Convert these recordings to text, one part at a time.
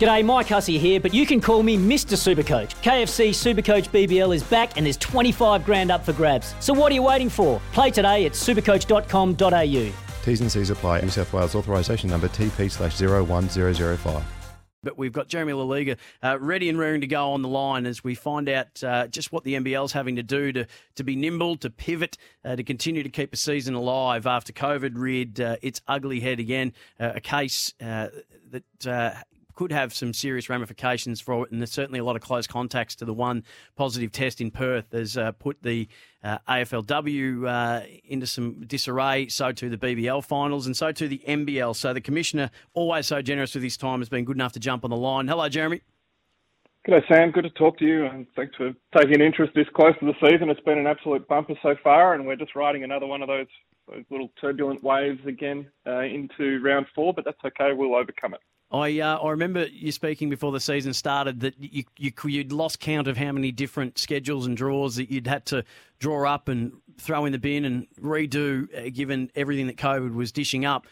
G'day, Mike Hussey here, but you can call me Mr. Supercoach. KFC Supercoach BBL is back and there's 25 grand up for grabs. So what are you waiting for? Play today at supercoach.com.au. T's and C's apply. New South Wales authorisation number TP slash 01005. But we've got Jeremy Loeliger uh, ready and raring to go on the line as we find out uh, just what the NBL's having to do to, to be nimble, to pivot, uh, to continue to keep a season alive after COVID reared uh, its ugly head again. Uh, a case uh, that could have some serious ramifications for it, and there's certainly a lot of close contacts to the one positive test in Perth has uh, put the uh, AFLW uh, into some disarray, so too the BBL finals, and so too the NBL. So the Commissioner, always so generous with his time, has been good enough to jump on the line. Hello, Jeremy. G'day, Sam. Good to talk to you, and thanks for taking an interest this close to the season. It's been an absolute bumper so far, and we're just riding another one of those, those little turbulent waves again uh, into round four, but that's okay. We'll overcome it. I uh, I remember you speaking before the season started that you, you you'd lost count of how many different schedules and draws that you'd had to draw up and throw in the bin and redo, uh, given everything that COVID was dishing up.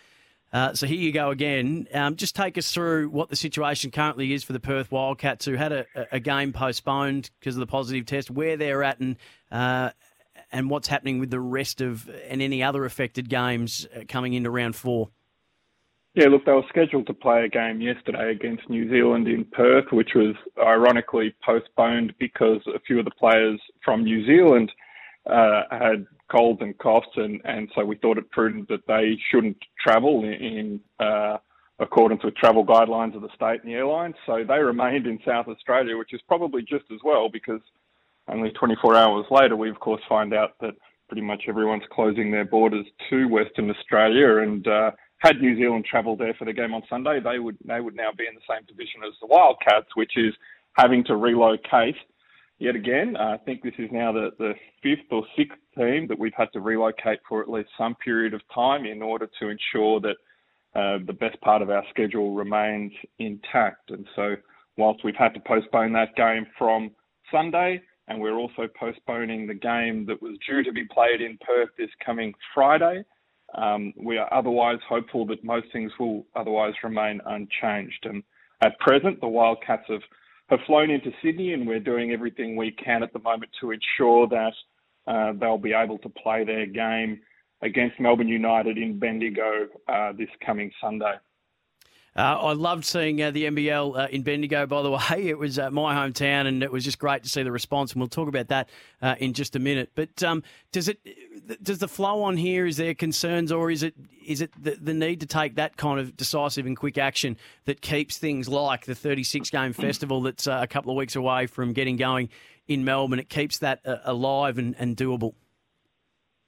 Uh, so here you go again. Um, just take us through what the situation currently is for the Perth Wildcats, who had a, a game postponed because of the positive test, where they're at, and uh, and what's happening with the rest of and any other affected games uh, coming into round four. Yeah, look, they were scheduled to play a game yesterday against New Zealand in Perth, which was ironically postponed because a few of the players from New Zealand uh, had colds and coughs, and, and so we thought it prudent that they shouldn't travel in, in uh, accordance with travel guidelines of the state and the airlines. So they remained in South Australia, which is probably just as well because only 24 hours later, we of course find out that pretty much everyone's closing their borders to Western Australia and uh, had New Zealand travelled there for the game on Sunday, they would they would now be in the same position as the Wildcats, which is having to relocate yet again. Uh, I think this is now the, the fifth or sixth team that we've had to relocate for at least some period of time in order to ensure that uh, the best part of our schedule remains intact. And so, whilst we've had to postpone that game from Sunday, and we're also postponing the game that was due to be played in Perth this coming Friday. Um, we are otherwise hopeful that most things will otherwise remain unchanged. And at present, the Wildcats have, have flown into Sydney, and we're doing everything we can at the moment to ensure that uh, they'll be able to play their game against Melbourne United in Bendigo uh, this coming Sunday. Uh, I loved seeing uh, the NBL uh, in Bendigo, by the way. It was uh, my hometown, and it was just great to see the response. And we'll talk about that uh, in just a minute. But um, does it does the flow on here? Is there concerns, or is it is it the, the, need to take that kind of decisive and quick action that keeps things like the 36 game festival that's uh, a couple of weeks away from getting going in Melbourne? It keeps that alive and, and doable.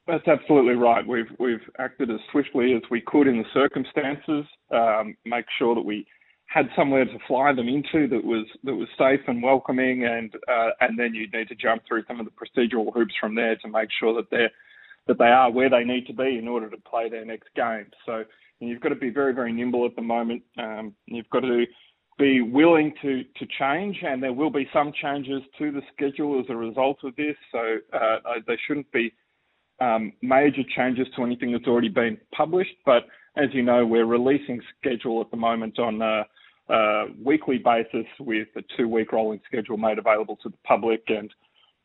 That's absolutely right. We've we've acted as swiftly as we could in the circumstances. Um, make sure that we had somewhere to fly them into that was that was safe and welcoming, and uh, and then you need to jump through some of the procedural hoops from there to make sure that they're that they are where they need to be in order to play their next game. So you've got to be very very nimble at the moment. Um, you've got to be willing to to change, and there will be some changes to the schedule as a result of this. So uh, they shouldn't be um, major changes to anything that's already been published. But as you know, we're releasing schedule at the moment on a, a weekly basis with a two-week rolling schedule made available to the public. And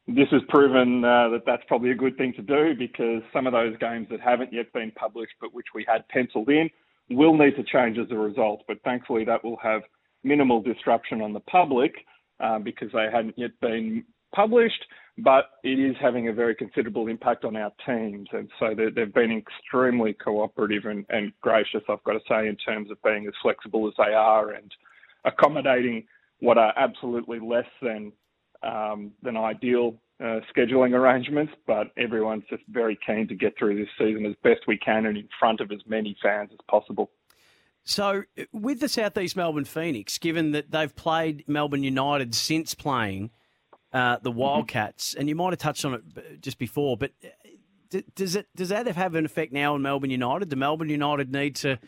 this has proven uh, that that's probably a good thing to do because some of those games that haven't yet been published but which we had penciled in will need to change as a result. But thankfully, that will have minimal disruption on the public uh, because they hadn't yet been published but it is having a very considerable impact on our teams. And so they've been extremely cooperative and, and, gracious, I've got to say, in terms of being as flexible as they are and accommodating what are absolutely less than um, than ideal uh, scheduling arrangements. But everyone's just very keen to get through this season as best we can and in front of as many fans as possible. So, with the Southeast Melbourne Phoenix, given that they've played Melbourne United since playing uh, the Wildcats, and you might have touched on it just before, but uh, does it does that have an effect now on Melbourne United? Do Melbourne United need to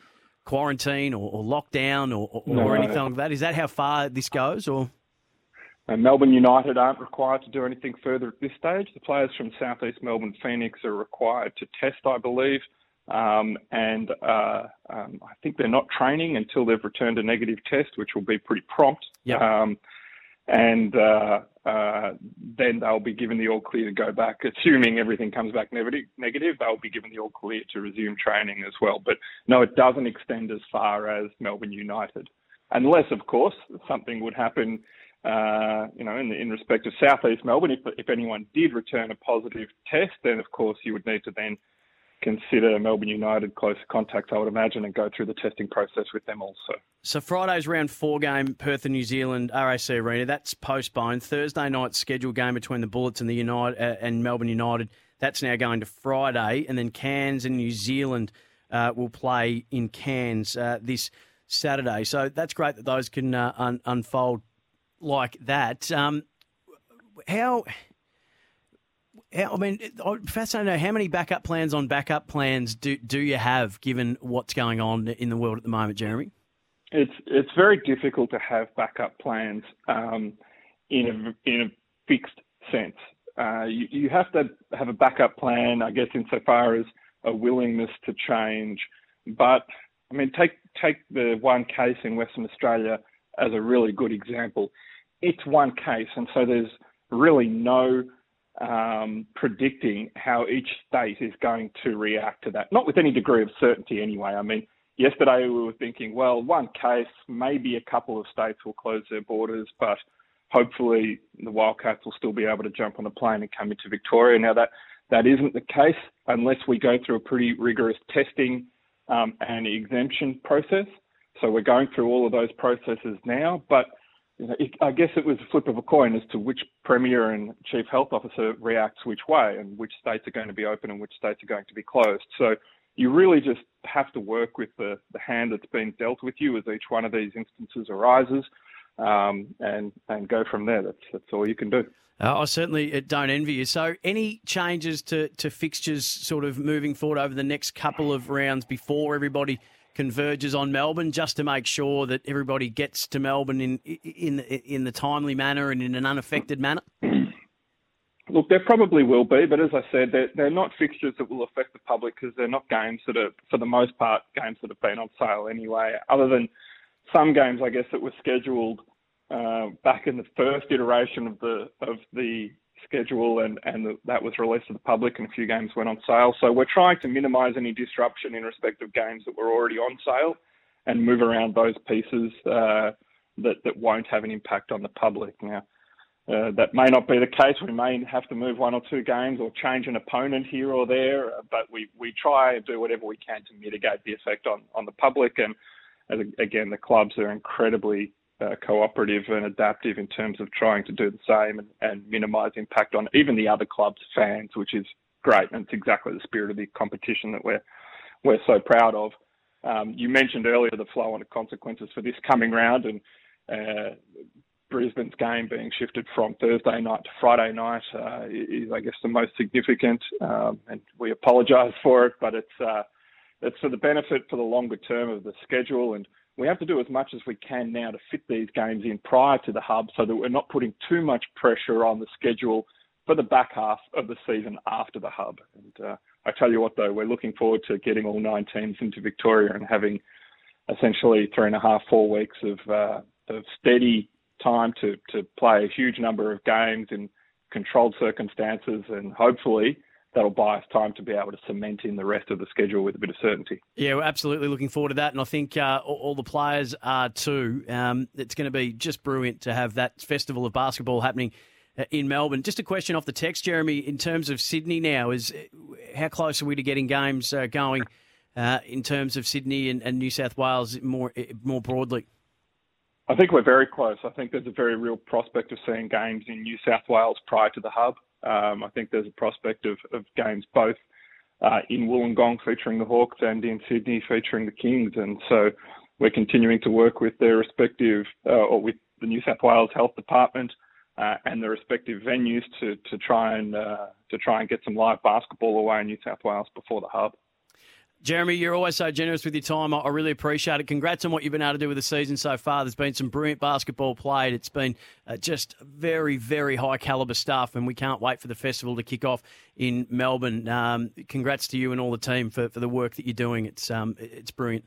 quarantine or, or lock down or, or, no. or, anything like that? Is that how far this goes, or? Uh, Melbourne United aren't required to do anything further at this stage. The players from Southeast Melbourne Phoenix are required to test, I believe. Um, and uh, um, I think they're not training until they've returned a negative test, which will be pretty prompt. Yep. Um, and uh, uh, then they'll be given the all clear to go back, assuming everything comes back negative. They'll be given the all clear to resume training as well. But no, it doesn't extend as far as Melbourne United, unless, of course, something would happen. Uh, you know, in, in respect of Southeast Melbourne, if, if anyone did return a positive test, then of course you would need to then consider Melbourne United close contacts, I would imagine, and go through the testing process with them also. So Friday's round four game, Perth and New Zealand, RAC Arena, that's postponed. Thursday night's scheduled game between the Bullets and the United uh, and Melbourne United, that's now going to Friday, and then Cairns and New Zealand uh, will play in Cairns uh, this Saturday. So that's great that those can uh, un- unfold like that. Um, how I mean, I'm fascinated to know how many backup plans on backup plans do do you have, given what's going on in the world at the moment, Jeremy? It's it's very difficult to have backup plans um, in a in a fixed sense. Uh, you, you have to have a backup plan, I guess, insofar as a willingness to change. But I mean, take take the one case in Western Australia as a really good example. It's one case, and so there's really no um, predicting how each state is going to react to that. Not with any degree of certainty, anyway. I mean, yesterday we were thinking, well, one case, maybe a couple of states will close their borders, but hopefully the Wildcats will still be able to jump on a plane and come into Victoria. Now that that isn't the case unless we go through a pretty rigorous testing um, and exemption process. So we're going through all of those processes now, but you know, it, I guess it was a flip of a coin as to which Premier and Chief Health Officer reacts which way and which states are going to be open and which states are going to be closed. So you really just have to work with the, the hand that's been dealt with you as each one of these instances arises um, and, and go from there. That's, that's all you can do. Uh, I certainly uh, don't envy you. So, any changes to, to fixtures sort of moving forward over the next couple of rounds before everybody converges on Melbourne just to make sure that everybody gets to Melbourne in in in the timely manner and in an unaffected manner? Look, there probably will be, but as I said, they're, they're not fixtures that will affect the public because they're not games that are, for the most part, games that have been on sale anyway. Other than some games, I guess, that were scheduled uh, back in the first iteration of the of the schedule, and, and that was released to the public, and a few games went on sale. So we're trying to minimise any disruption in respect of games that were already on sale, and move around those pieces uh, that that won't have an impact on the public. Now, uh, that may not be the case. We may have to move one or two games or change an opponent here or there, but we, we try and do whatever we can to mitigate the effect on, on the public. And again, the clubs are incredibly uh, cooperative and adaptive in terms of trying to do the same and, and minimise impact on even the other clubs' fans, which is great. And it's exactly the spirit of the competition that we're we're so proud of. Um, you mentioned earlier the flow on the consequences for this coming round and uh, Brisbane's game being shifted from Thursday night to Friday night uh, is, I guess, the most significant, um, and we apologise for it, but it's uh, it's for the benefit for the longer term of the schedule and we have to do as much as we can now to fit these games in prior to the hub so that we're not putting too much pressure on the schedule for the back half of the season after the hub. And uh, I tell you what, though, we're looking forward to getting all nine teams into Victoria and having essentially three and a half, four weeks of, uh, of steady time to, to play a huge number of games in controlled circumstances and hopefully that'll buy us time to be able to cement in the rest of the schedule with a bit of certainty. Yeah, we're absolutely looking forward to that, and I think uh, all, the players are too. Um, it's going to be just brilliant to have that festival of basketball happening uh, in Melbourne. Just a question off the text, Jeremy, in terms of Sydney now, is uh, how close are we to getting games uh, going uh, in terms of Sydney and, and New South Wales more more broadly? I think we're very close. I think there's a very real prospect of seeing games in New South Wales prior to the hub. Um, I think there's a prospect of, of games both uh, in Wollongong featuring the Hawks and in Sydney featuring the Kings. And so we're continuing to work with their respective uh, or with the New South Wales Health Department uh, and the respective venues to to try and uh, to try and get some live basketball away in New South Wales before the hub. Jeremy, you're always so generous with your time. I really appreciate it. Congrats on what you've been able to do with the season so far. There's been some brilliant basketball played. It's been uh, just very, very high caliber stuff, and we can't wait for the festival to kick off in Melbourne. Um, congrats to you and all the team for, for the work that you're doing. It's um, it's brilliant.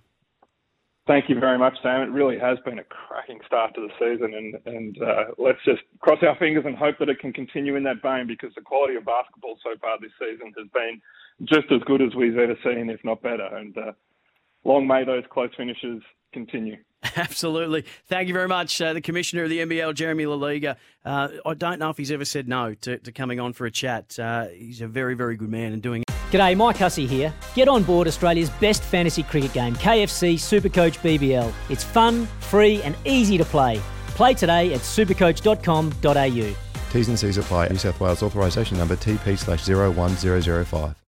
Thank you very much, Sam. It really has been a cracking start to the season, and and uh, let's just cross our fingers and hope that it can continue in that vein because the quality of basketball so far this season has been just as good as we've ever seen, if not better. And uh, long may those close finishes continue. Absolutely. Thank you very much, uh, the Commissioner of the NBL, Jeremy Loeliger. Uh, I don't know if he's ever said no to, to coming on for a chat. Uh, he's a very, very good man and doing G'day, Mike Hussey here. Get on board Australia's best fantasy cricket game, KFC Supercoach BBL. It's fun, free, and easy to play. Play today at supercoach.com.au. T's and C's apply. New South Wales authorisation number TP slash 01005.